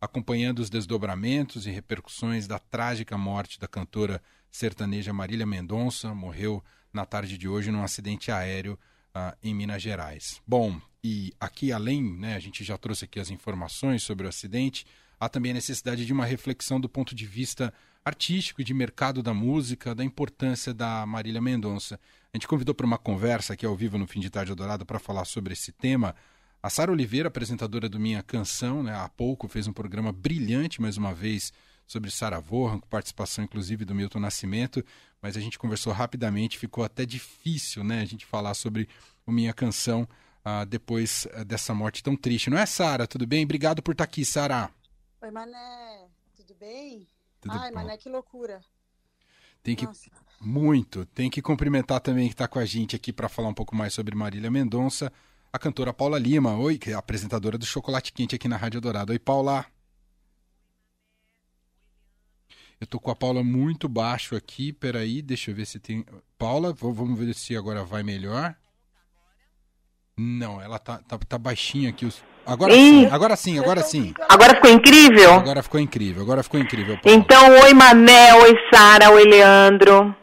acompanhando os desdobramentos e repercussões da trágica morte da cantora sertaneja Marília Mendonça, morreu na tarde de hoje num acidente aéreo uh, em Minas Gerais. Bom, e aqui além, né, a gente já trouxe aqui as informações sobre o acidente, há também a necessidade de uma reflexão do ponto de vista artístico e de mercado da música, da importância da Marília Mendonça. A gente convidou para uma conversa aqui ao vivo no Fim de Tarde Dourado para falar sobre esse tema. A Sara Oliveira, apresentadora do Minha Canção, né, há pouco fez um programa brilhante, mais uma vez, sobre Sara Vorran, com participação inclusive do Milton Nascimento, mas a gente conversou rapidamente, ficou até difícil né, a gente falar sobre o Minha Canção uh, depois uh, dessa morte tão triste. Não é, Sara? Tudo bem? Obrigado por estar aqui, Sara. Oi, Mané. Tudo bem? Tudo Ai, bom. Mané, que loucura. Tem que Nossa. muito, tem que cumprimentar também que está com a gente aqui para falar um pouco mais sobre Marília Mendonça, a cantora Paula Lima, oi, que é apresentadora do Chocolate Quente aqui na Rádio Dourado. Oi, Paula. Eu tô com a Paula muito baixo aqui, peraí, deixa eu ver se tem. Paula, vamos ver se agora vai melhor. Não, ela tá, tá, tá baixinha aqui. Os... Agora sim, agora sim, agora sim. Agora ficou incrível? Agora ficou incrível, agora ficou incrível. Paula. Então, oi Mané, oi Sara, oi Leandro.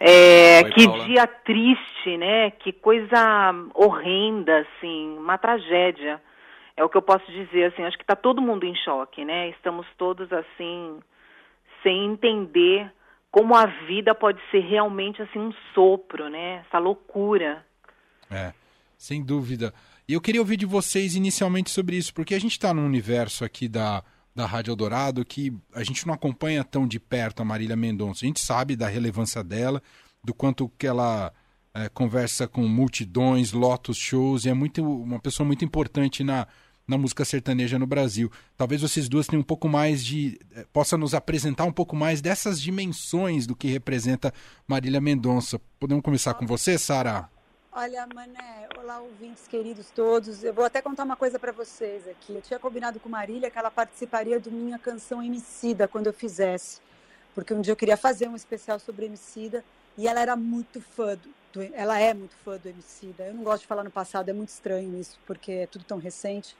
É, oi, que Paula. dia triste, né? Que coisa horrenda, assim, uma tragédia. É o que eu posso dizer, assim, acho que está todo mundo em choque, né? Estamos todos, assim, sem entender como a vida pode ser realmente assim um sopro, né? Essa loucura. É, sem dúvida. E eu queria ouvir de vocês inicialmente sobre isso, porque a gente está num universo aqui da, da Rádio Eldorado que a gente não acompanha tão de perto a Marília Mendonça. A gente sabe da relevância dela, do quanto que ela é, conversa com multidões, lotos shows, e é muito, uma pessoa muito importante na, na música sertaneja no Brasil. Talvez vocês duas tenham um pouco mais de. Eh, possa nos apresentar um pouco mais dessas dimensões do que representa Marília Mendonça. Podemos começar com você, Sara? Olha, Mané, olá, ouvintes queridos todos. Eu vou até contar uma coisa para vocês aqui. Eu tinha combinado com Marília que ela participaria do minha canção Emicida quando eu fizesse, porque um dia eu queria fazer um especial sobre Emicida e ela era muito fã do, do, ela é muito fã do Emicida. Eu não gosto de falar no passado, é muito estranho isso, porque é tudo tão recente.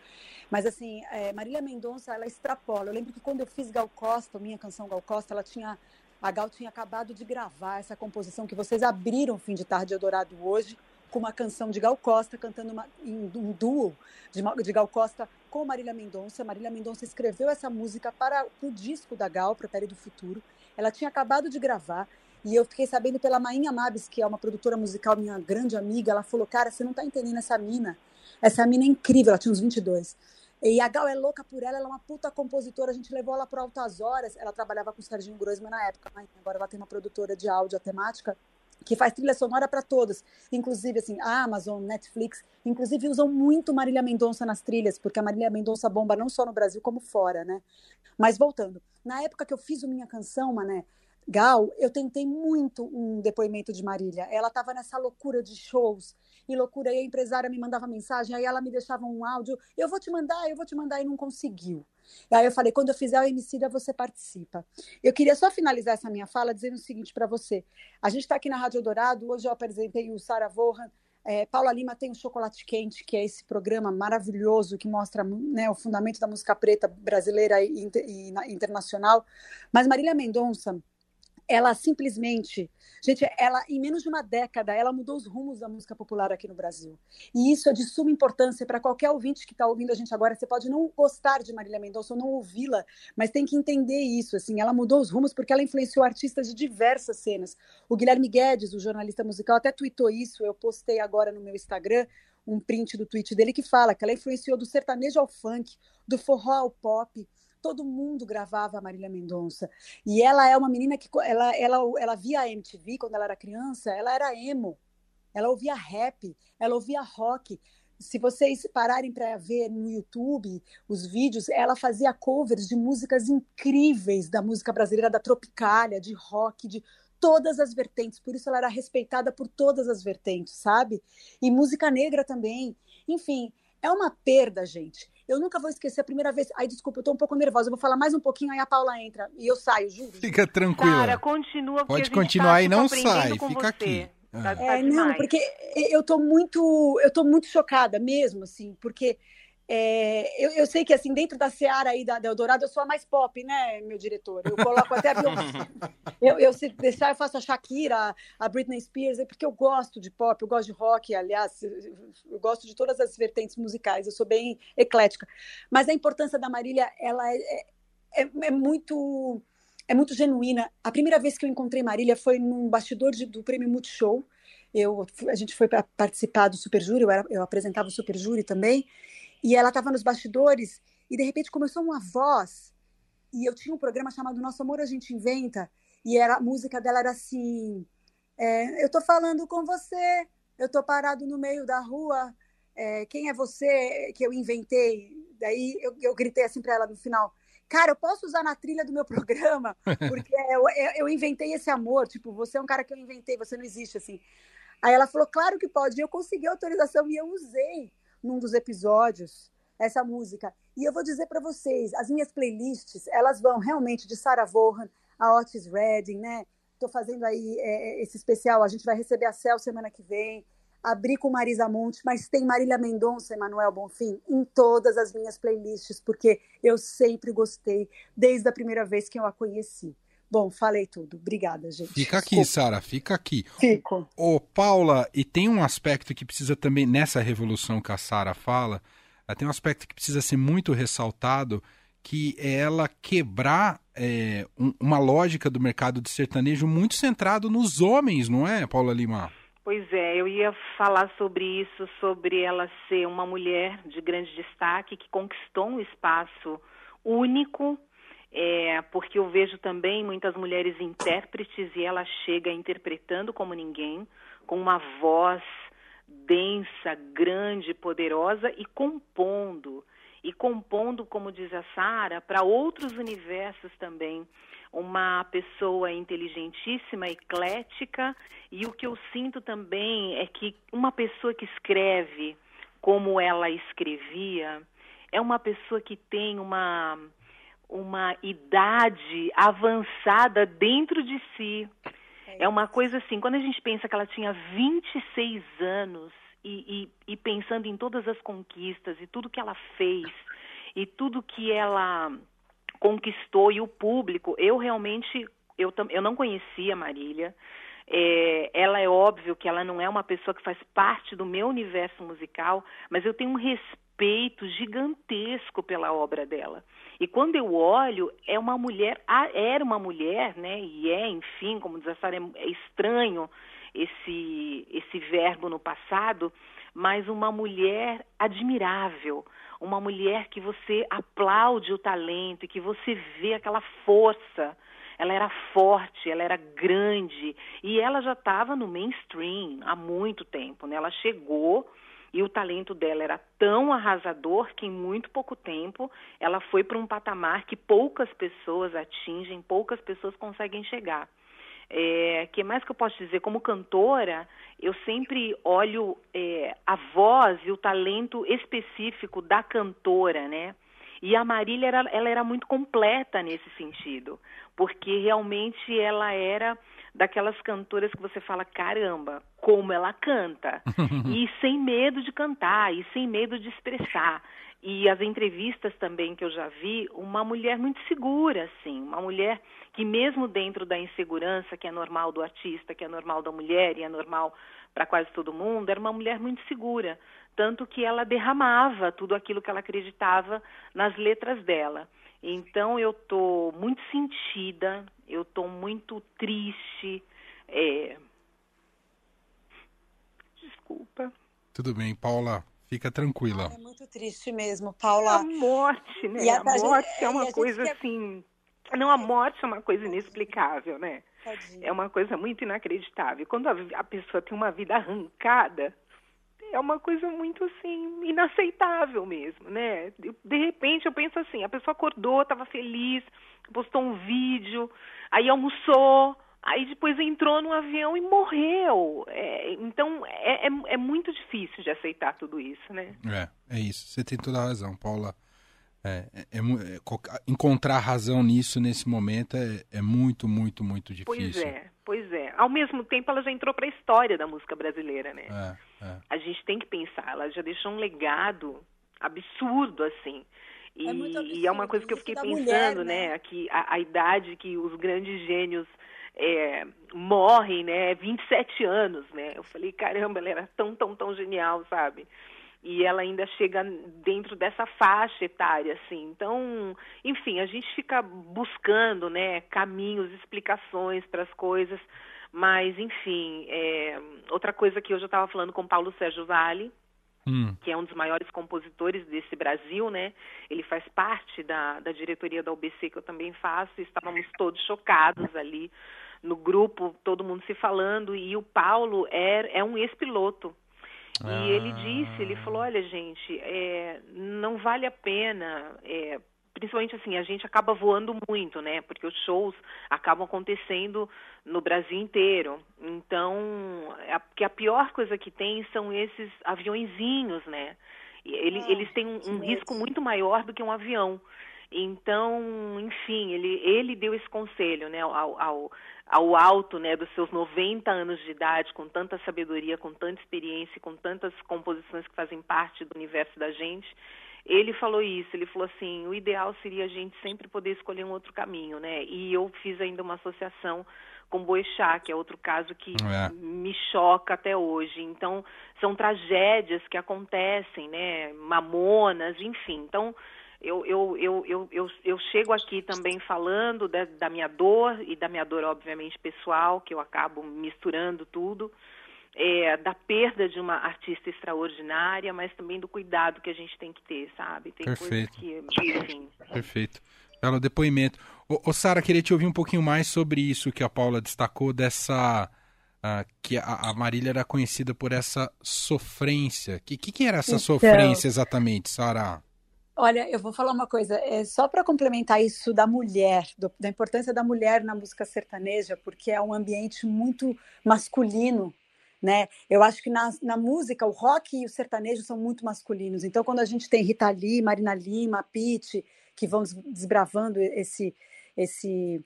Mas assim, é, Marília Mendonça, ela extrapola. Eu lembro que quando eu fiz Gal Costa, minha canção Gal Costa, ela tinha a Gal tinha acabado de gravar essa composição que vocês abriram fim de tarde Eldorado hoje com uma canção de Gal Costa cantando uma, em um duo de, de Gal Costa com Marília Mendonça. Marília Mendonça escreveu essa música para o disco da Gal, para Pele do Futuro. Ela tinha acabado de gravar e eu fiquei sabendo pela Mainha Mabes, que é uma produtora musical, minha grande amiga, ela falou, cara, você não tá entendendo essa mina. Essa mina é incrível, ela tinha uns 22. E a Gal é louca por ela, ela é uma puta compositora. A gente levou ela para Altas Horas. Ela trabalhava com o Serginho Groisman na época, agora ela tem uma produtora de áudio, a temática, que faz trilha sonora para todas. Inclusive, assim, a Amazon, Netflix, inclusive usam muito Marília Mendonça nas trilhas, porque a Marília Mendonça bomba não só no Brasil, como fora, né? Mas voltando, na época que eu fiz o Minha Canção, Mané, Gal, eu tentei muito um depoimento de Marília. Ela estava nessa loucura de shows e loucura. E a empresária me mandava mensagem, aí ela me deixava um áudio. Eu vou te mandar, eu vou te mandar, e não conseguiu. Aí eu falei, quando eu fizer o Emicida, você participa. Eu queria só finalizar essa minha fala dizendo o seguinte para você. A gente está aqui na Rádio Dourado, hoje eu apresentei o Sara Vorran, é, Paula Lima tem o Chocolate Quente, que é esse programa maravilhoso que mostra né, o fundamento da música preta brasileira e, e, e internacional. Mas Marília Mendonça, ela simplesmente, gente, ela em menos de uma década, ela mudou os rumos da música popular aqui no Brasil. E isso é de suma importância para qualquer ouvinte que está ouvindo a gente agora. Você pode não gostar de Marília Mendonça ou não ouvi-la, mas tem que entender isso. Assim, ela mudou os rumos porque ela influenciou artistas de diversas cenas. O Guilherme Guedes, o jornalista musical, até tweetou isso. Eu postei agora no meu Instagram um print do tweet dele que fala que ela influenciou do sertanejo ao funk, do forró ao pop todo mundo gravava a Marília Mendonça. E ela é uma menina que ela, ela, ela via a MTV quando ela era criança, ela era emo. Ela ouvia rap, ela ouvia rock. Se vocês pararem para ver no YouTube os vídeos, ela fazia covers de músicas incríveis da música brasileira, da tropicália, de rock, de todas as vertentes. Por isso ela era respeitada por todas as vertentes, sabe? E música negra também. Enfim, é uma perda, gente. Eu nunca vou esquecer a primeira vez. Ai, desculpa, eu tô um pouco nervosa. Eu vou falar mais um pouquinho, aí a Paula entra. E eu saio, juro. Fica tranquila. Cara, continua. Pode continuar tá e não sai. Fica você. aqui. Tá, é, não, porque eu tô muito, eu tô muito chocada mesmo, assim, porque É, eu, eu, sei que, assim, dentro da seara aí da, da Eldorado, eu sou a mais pop, né, meu diretor? Eu coloco até a eu, eu, se deixar, eu faço a Shakira, a Britney Spears, é porque eu gosto de pop, eu gosto de rock, aliás, eu gosto de todas as vertentes musicais, eu sou bem eclética. Mas a importância da Marília, ela é, é, é muito é muito genuína. A primeira vez que eu encontrei Marília foi num bastidor de, do Prêmio Multishow. Eu, a gente foi para participar do Super Júri, eu, era, eu apresentava o Super Júri também, e ela estava nos bastidores, e de repente começou uma voz, e eu tinha um programa chamado Nosso Amor a Gente Inventa, e era, a música dela era assim: é, Eu tô falando com você, eu tô parado no meio da rua, é, quem é você que eu inventei? Daí eu, eu gritei assim para ela no final: Cara, eu posso usar na trilha do meu programa, porque eu, eu inventei esse amor, tipo, você é um cara que eu inventei, você não existe assim. Aí ela falou, claro que pode. E eu consegui autorização e eu usei num dos episódios essa música. E eu vou dizer para vocês, as minhas playlists, elas vão realmente de Sarah Vaughan a Otis Redding, né? Estou fazendo aí é, esse especial, a gente vai receber a Cel semana que vem. Abri com Marisa Monte, mas tem Marília Mendonça e Manuel Bonfim em todas as minhas playlists, porque eu sempre gostei, desde a primeira vez que eu a conheci. Bom, falei tudo. Obrigada, gente. Fica aqui, Sara, fica aqui. Fico. Ô, Paula, e tem um aspecto que precisa também, nessa revolução que a Sara fala, eh, tem um aspecto que precisa ser muito ressaltado, que é ela quebrar é, um, uma lógica do mercado de sertanejo muito centrado nos homens, não é, Paula Lima? Pois é, eu ia falar sobre isso, sobre ela ser uma mulher de grande destaque que conquistou um espaço único é, porque eu vejo também muitas mulheres intérpretes e ela chega interpretando como ninguém, com uma voz densa, grande, poderosa e compondo. E compondo, como diz a Sara, para outros universos também. Uma pessoa inteligentíssima, eclética, e o que eu sinto também é que uma pessoa que escreve como ela escrevia é uma pessoa que tem uma uma idade avançada dentro de si. É, é uma coisa assim, quando a gente pensa que ela tinha 26 anos e, e, e pensando em todas as conquistas e tudo que ela fez e tudo que ela conquistou e o público, eu realmente eu, eu não conhecia Marília. É, ela é óbvio que ela não é uma pessoa que faz parte do meu universo musical, mas eu tenho um respeito gigantesco pela obra dela. E quando eu olho, é uma mulher, era uma mulher, né? E é, enfim, como diz a Sara, é, é estranho esse, esse verbo no passado, mas uma mulher admirável, uma mulher que você aplaude o talento e que você vê aquela força. Ela era forte, ela era grande e ela já estava no mainstream há muito tempo, né? Ela chegou e o talento dela era tão arrasador que em muito pouco tempo ela foi para um patamar que poucas pessoas atingem, poucas pessoas conseguem chegar. É, que mais que eu posso dizer? Como cantora, eu sempre olho é, a voz e o talento específico da cantora, né? E a Marília era, ela era muito completa nesse sentido, porque realmente ela era daquelas cantoras que você fala, caramba, como ela canta. e sem medo de cantar, e sem medo de expressar. E as entrevistas também que eu já vi, uma mulher muito segura, assim, uma mulher que mesmo dentro da insegurança que é normal do artista, que é normal da mulher e é normal para quase todo mundo, era uma mulher muito segura, tanto que ela derramava tudo aquilo que ela acreditava nas letras dela. Então eu tô muito sentida, eu tô muito triste. É... Desculpa. Tudo bem, Paula. Fica tranquila. É muito triste mesmo, Paula. A morte, né? A, a, morte gente, é uma coisa quer... assim. Não, a morte é uma coisa inexplicável, né? Tadinha. É uma coisa muito inacreditável. Quando a, a pessoa tem uma vida arrancada, é uma coisa muito assim inaceitável mesmo, né? De repente eu penso assim, a pessoa acordou, estava feliz, postou um vídeo, aí almoçou, aí depois entrou no avião e morreu. É, então é, é, é, muito difícil de aceitar tudo isso, né? É, é isso. Você tem toda a razão, Paula. É, é, é, é encontrar razão nisso nesse momento é, é muito, muito, muito difícil. Pois é, pois é. Ao mesmo tempo, ela já entrou para a história da música brasileira, né? É, é. A gente tem que pensar, ela já deixou um legado absurdo, assim. E é, absurdo, e é uma coisa que eu fiquei pensando, mulher, né? né? Que a, a idade que os grandes gênios é, morrem, né? 27 anos, né? Eu falei, caramba, ela era tão, tão, tão genial, sabe? E ela ainda chega dentro dessa faixa etária, assim. Então, enfim, a gente fica buscando, né, caminhos, explicações para as coisas. Mas, enfim, é... outra coisa que eu já estava falando com Paulo Sérgio Vale, hum. que é um dos maiores compositores desse Brasil, né? Ele faz parte da, da diretoria da UBC, que eu também faço, e estávamos todos chocados ali no grupo, todo mundo se falando, e o Paulo é, é um ex-piloto. Ah. E ele disse, ele falou, olha gente, é, não vale a pena, é, principalmente assim, a gente acaba voando muito, né? Porque os shows acabam acontecendo no Brasil inteiro. Então, a, que a pior coisa que tem são esses aviõezinhos, né? Ele, ah, eles têm um, um risco muito maior do que um avião. Então, enfim, ele, ele deu esse conselho né, ao, ao, ao alto né, dos seus 90 anos de idade, com tanta sabedoria, com tanta experiência, com tantas composições que fazem parte do universo da gente. Ele falou isso, ele falou assim, o ideal seria a gente sempre poder escolher um outro caminho, né? E eu fiz ainda uma associação com Boechat, que é outro caso que é. me choca até hoje. Então, são tragédias que acontecem, né? Mamonas, enfim. Então, eu, eu, eu, eu, eu, eu chego aqui também falando da, da minha dor, e da minha dor, obviamente, pessoal, que eu acabo misturando tudo, é, da perda de uma artista extraordinária, mas também do cuidado que a gente tem que ter, sabe? Tem Perfeito. coisas que, enfim. Perfeito. Belo depoimento. Ô, ô Sara, queria te ouvir um pouquinho mais sobre isso que a Paula destacou, dessa. Uh, que a, a, Marília era conhecida por essa sofrência. O que, que, que, era essa então, sofrência exatamente, Sara? Olha, eu vou falar uma coisa, é só para complementar isso da mulher, do, da importância da mulher na música sertaneja, porque é um ambiente muito masculino, né? Eu acho que na, na música, o rock e o sertanejo são muito masculinos. Então, quando a gente tem Rita Lee, Marina Lima, Pete, que vão desbravando esse, esse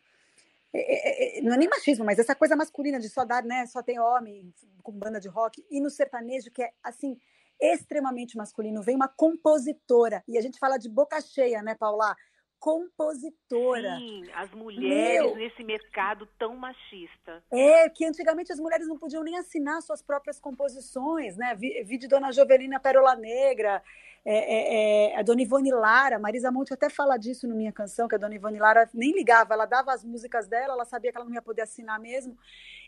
é, é, é, não é nem machismo, mas essa coisa masculina de só dar, né? Só tem homem com banda de rock e no sertanejo que é assim extremamente masculino, vem uma compositora. E a gente fala de boca cheia, né, Paula? Compositora. Sim, as mulheres Meu, nesse mercado tão machista. É, que antigamente as mulheres não podiam nem assinar suas próprias composições, né? Vi, vi de Dona Jovelina Pérola Negra, é, é, é, a Dona Ivone Lara, Marisa Monte até fala disso no Minha Canção, que a Dona Ivone Lara nem ligava, ela dava as músicas dela, ela sabia que ela não ia poder assinar mesmo.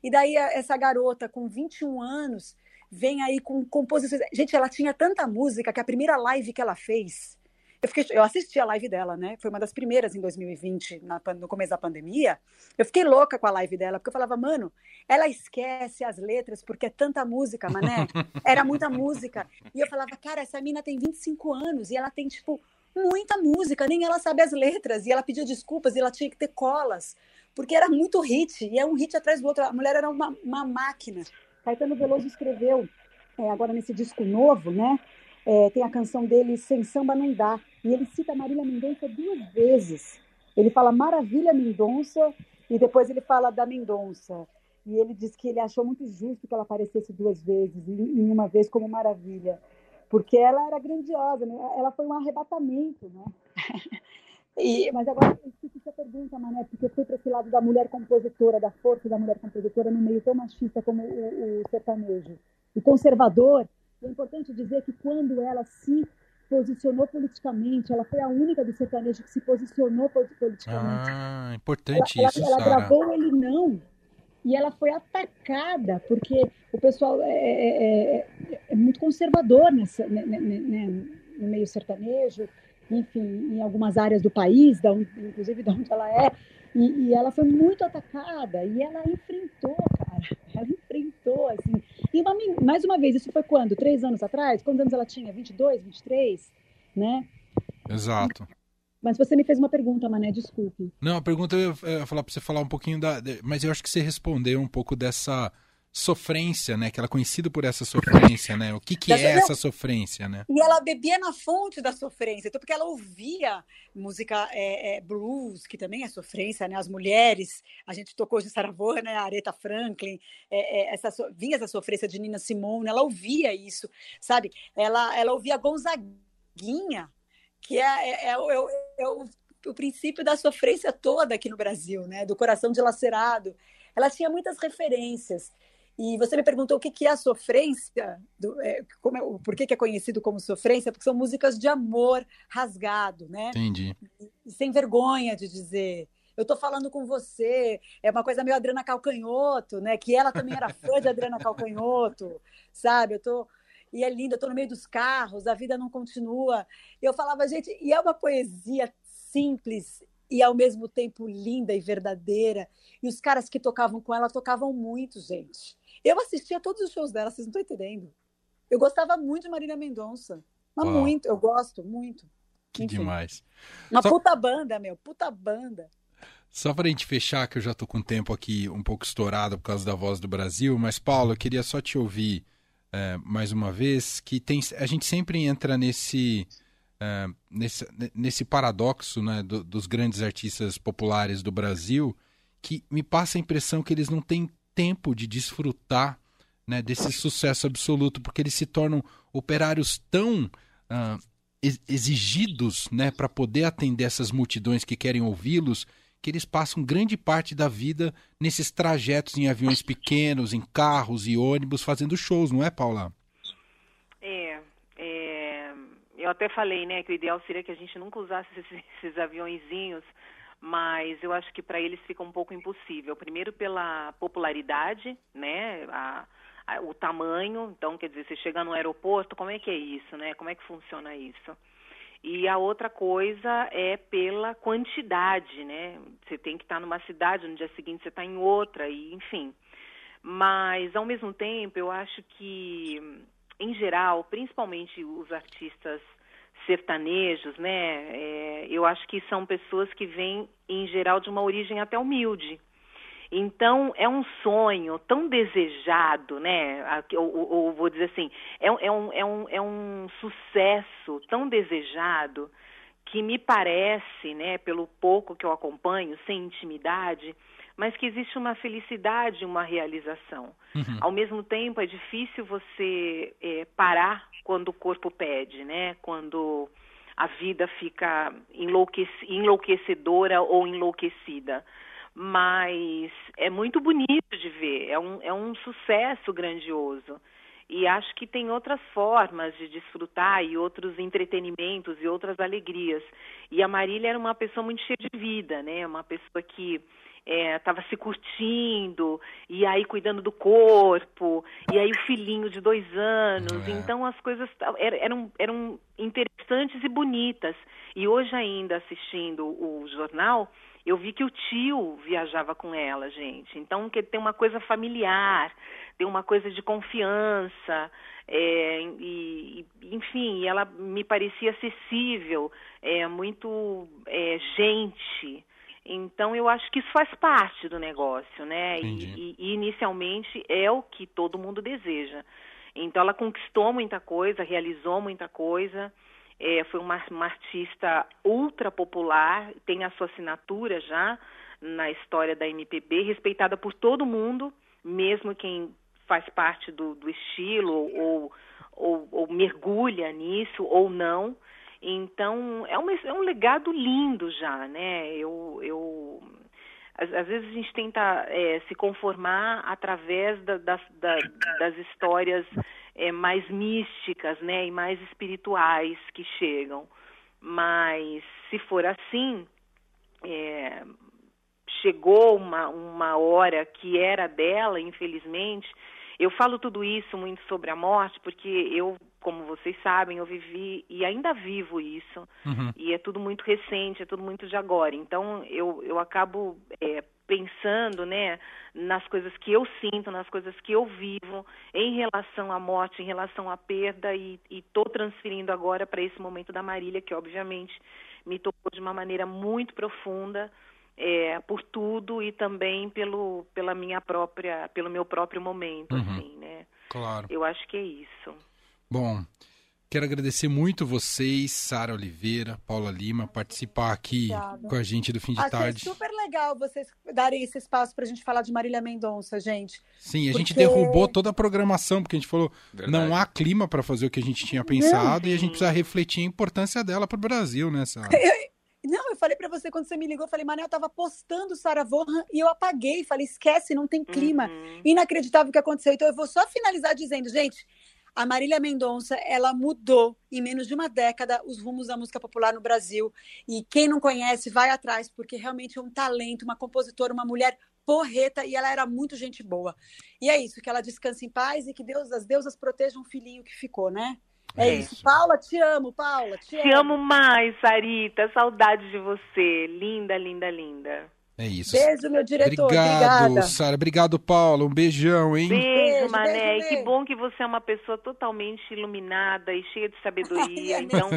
E daí essa garota com 21 anos vem aí com composições. Gente, ela tinha tanta música que a primeira live que ela fez, eu, fiquei, eu assisti a live dela, né? Foi uma das primeiras em 2020, na, no começo da pandemia. Eu fiquei louca com a live dela, porque eu falava, mano, ela esquece as letras porque é tanta música, mané. Era muita música. E eu falava, cara, essa mina tem 25 anos e ela tem, tipo, muita música, nem ela sabe as letras. E ela pediu desculpas e ela tinha que ter colas, porque era muito hit, e é um hit atrás do outro. A mulher era uma, uma máquina. Caetano Veloso escreveu, é, agora nesse disco novo, né? É, tem a canção dele, Sem Samba Não Dá, e ele cita Marília Mendonça duas vezes. Ele fala Maravilha Mendonça e depois ele fala da Mendonça. E ele diz que ele achou muito justo que ela aparecesse duas vezes, e uma vez como Maravilha, porque ela era grandiosa, né? ela foi um arrebatamento, né? E, mas agora pergunta, Mané, porque eu fui para esse lado da mulher compositora, da força da mulher compositora no meio tão machista como o, o sertanejo. E conservador, é importante dizer que quando ela se posicionou politicamente, ela foi a única do sertanejo que se posicionou politicamente. Ah, importante ela, isso, Ela, ela gravou Ele Não, e ela foi atacada, porque o pessoal é, é, é, é muito conservador nessa, né, né, né, no meio sertanejo, enfim, em algumas áreas do país, da inclusive de onde ela é, e, e, ela foi muito atacada, e ela enfrentou, cara, ela enfrentou, assim. E uma, mais uma vez, isso foi quando? Três anos atrás? Quantos anos ela tinha? 22, 23, né? Exato. Mas você me fez uma pergunta, Mané, desculpe. Não, a pergunta eu ia falar para você falar um pouquinho da. Mas eu acho que você respondeu um pouco dessa sofrência, né? Que ela é conhecida por essa sofrência, né? O que, que é essa sofrência, né? E ela bebia na fonte da sofrência, então porque ela ouvia música é, é, blues, que também é sofrência, né? As mulheres, a gente tocou de Saravô, né? A Aretha Franklin, é, é essa vinha essa sofrência de Nina Simone, ela ouvia isso, sabe? Ela ela ouvia Gonzaguinha Guinha, que é, é, o, é o, o princípio da sofrência toda aqui no Brasil, né? Do coração dilacerado. Ela tinha muitas referências. E você me perguntou o que, que é a sofrência, do, é, como é, por que, que é conhecido como sofrência? Porque são músicas de amor rasgado, né? Entendi. E, sem vergonha de dizer. Eu estou falando com você, é uma coisa meio Adriana Calcanhoto, né? Que ela também era fã de Adriana Calcanhoto, sabe? Eu tô e é lindo, eu estou no meio dos carros, a vida não continua. Eu falava, gente, e é uma poesia simples e ao mesmo tempo linda e verdadeira. E os caras que tocavam com ela tocavam muito, gente. Eu assistia todos os shows dela, vocês não estão entendendo. Eu gostava muito de Marília Mendonça. Mas Uau. muito, eu gosto, muito. Que Enfim. demais. Uma Só... puta banda, meu, puta banda. Só para a gente fechar, que eu já estou com o tempo aqui um pouco estourado por causa da voz do Brasil, mas Paulo, eu queria só te ouvir é, mais uma vez, que tem, a gente sempre entra nesse, é, nesse, nesse paradoxo né, do, dos grandes artistas populares do Brasil, que me passa a impressão que eles não têm tempo de desfrutar né, desse sucesso absoluto, porque eles se tornam operários tão uh, exigidos né, para poder atender essas multidões que querem ouvi-los, que eles passam grande parte da vida nesses trajetos em aviões pequenos, em carros e ônibus, fazendo shows, não é, Paula? É, é eu até falei, né, que o ideal seria que a gente nunca usasse esses, esses aviãozinhos mas eu acho que para eles fica um pouco impossível. Primeiro pela popularidade, né, a, a, o tamanho. Então, quer dizer, você chega no aeroporto, como é que é isso, né? Como é que funciona isso? E a outra coisa é pela quantidade, né? Você tem que estar numa cidade, no dia seguinte você está em outra, e enfim. Mas, ao mesmo tempo, eu acho que, em geral, principalmente os artistas sertanejos, né? É, eu acho que são pessoas que vêm, em geral, de uma origem até humilde. Então, é um sonho tão desejado, né? Ou, ou vou dizer assim, é, é, um, é, um, é um sucesso tão desejado que me parece, né, pelo pouco que eu acompanho, sem intimidade, mas que existe uma felicidade, uma realização. Uhum. Ao mesmo tempo, é difícil você é, parar quando o corpo pede, né? Quando a vida fica enlouquec enlouquecedora ou enlouquecida. Mas é muito bonito de ver, é um, é um sucesso grandioso. E acho que tem outras formas de desfrutar e outros entretenimentos e outras alegrias. E a Marília era uma pessoa muito cheia de vida, né? Uma pessoa que estava é, se curtindo, e aí cuidando do corpo, e aí o filhinho de dois anos. É. Então as coisas eram, eram interessantes e bonitas. E hoje ainda assistindo o jornal, eu vi que o tio viajava com ela, gente. Então que tem uma coisa familiar, tem uma coisa de confiança. É, e, enfim, ela me parecia acessível, é, muito é, gente. Então, eu acho que isso faz parte do negócio, né? E, e, inicialmente é o que todo mundo deseja. Então, ela conquistou muita coisa, realizou muita coisa. É, foi uma, uma artista ultra popular, tem a sua assinatura já na história da MPB, respeitada por todo mundo, mesmo quem faz parte do, do estilo ou, ou, ou mergulha nisso ou não. Então, é, uma, é um legado lindo já, né? Eu, eu às, às vezes a gente tenta é, se conformar através da, das, da, das histórias é, mais místicas, né? E mais espirituais que chegam. Mas, se for assim, é, chegou uma, uma hora que era dela, infelizmente. Eu falo tudo isso muito sobre a morte porque eu como vocês sabem, eu vivi e ainda vivo isso. Uhum. E é tudo muito recente, é tudo muito de agora. Então, eu, eu acabo é, pensando né, nas coisas que eu sinto, nas coisas que eu vivo em relação à morte, em relação à perda, e estou transferindo agora para esse momento da Marília, que obviamente me tocou de uma maneira muito profunda. É, por tudo e também pelo pela minha própria pelo meu próprio momento uhum. assim né claro eu acho que é isso Bom, quero agradecer muito vocês, Sara Oliveira, Paula Lima, participar aqui Obrigada. com a gente do fim de Achei tarde. super legal vocês darem esse espaço para a gente falar de Marília Mendonça, gente. Sim, a porque... gente derrubou toda a programação, porque a gente falou Verdade. não há clima para fazer o que a gente tinha pensado não, e a gente precisa refletir a importância dela para o Brasil, né, Sarah? Não, eu falei para você quando você me ligou, eu falei, Manel, eu tava postando Sarah Vaughan e eu apaguei, falei, esquece, não tem clima. Uhum. Inacreditável o que aconteceu. Então eu vou só finalizar dizendo, gente, a Marília Mendonça, ela mudou em menos de uma década os rumos da música popular no Brasil. E quem não conhece, vai atrás, porque realmente é um talento, uma compositora, uma mulher porreta e ela era muito gente boa. E é isso, que ela descanse em paz e que Deus, as deusas protejam o filhinho que ficou, né? É, é isso. Paula, te amo, Paula. Te, te amo. amo mais, Sarita. Saudade de você. Linda, linda, linda. É isso. Beijo, meu diretor. Obrigado, Sara. Obrigado, Paulo. Um beijão, hein? Beijo, beijo Mané. Beijo, que bom que você é uma pessoa totalmente iluminada e cheia de sabedoria. então,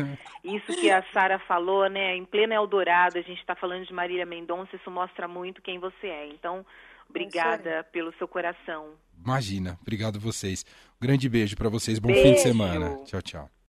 isso que a Sara falou, né? Em plena Eldorado, a gente está falando de Marília Mendonça, isso mostra muito quem você é. Então, obrigada é pelo seu coração. Imagina. Obrigado a vocês. Grande beijo para vocês. Bom beijo. fim de semana. Tchau, tchau.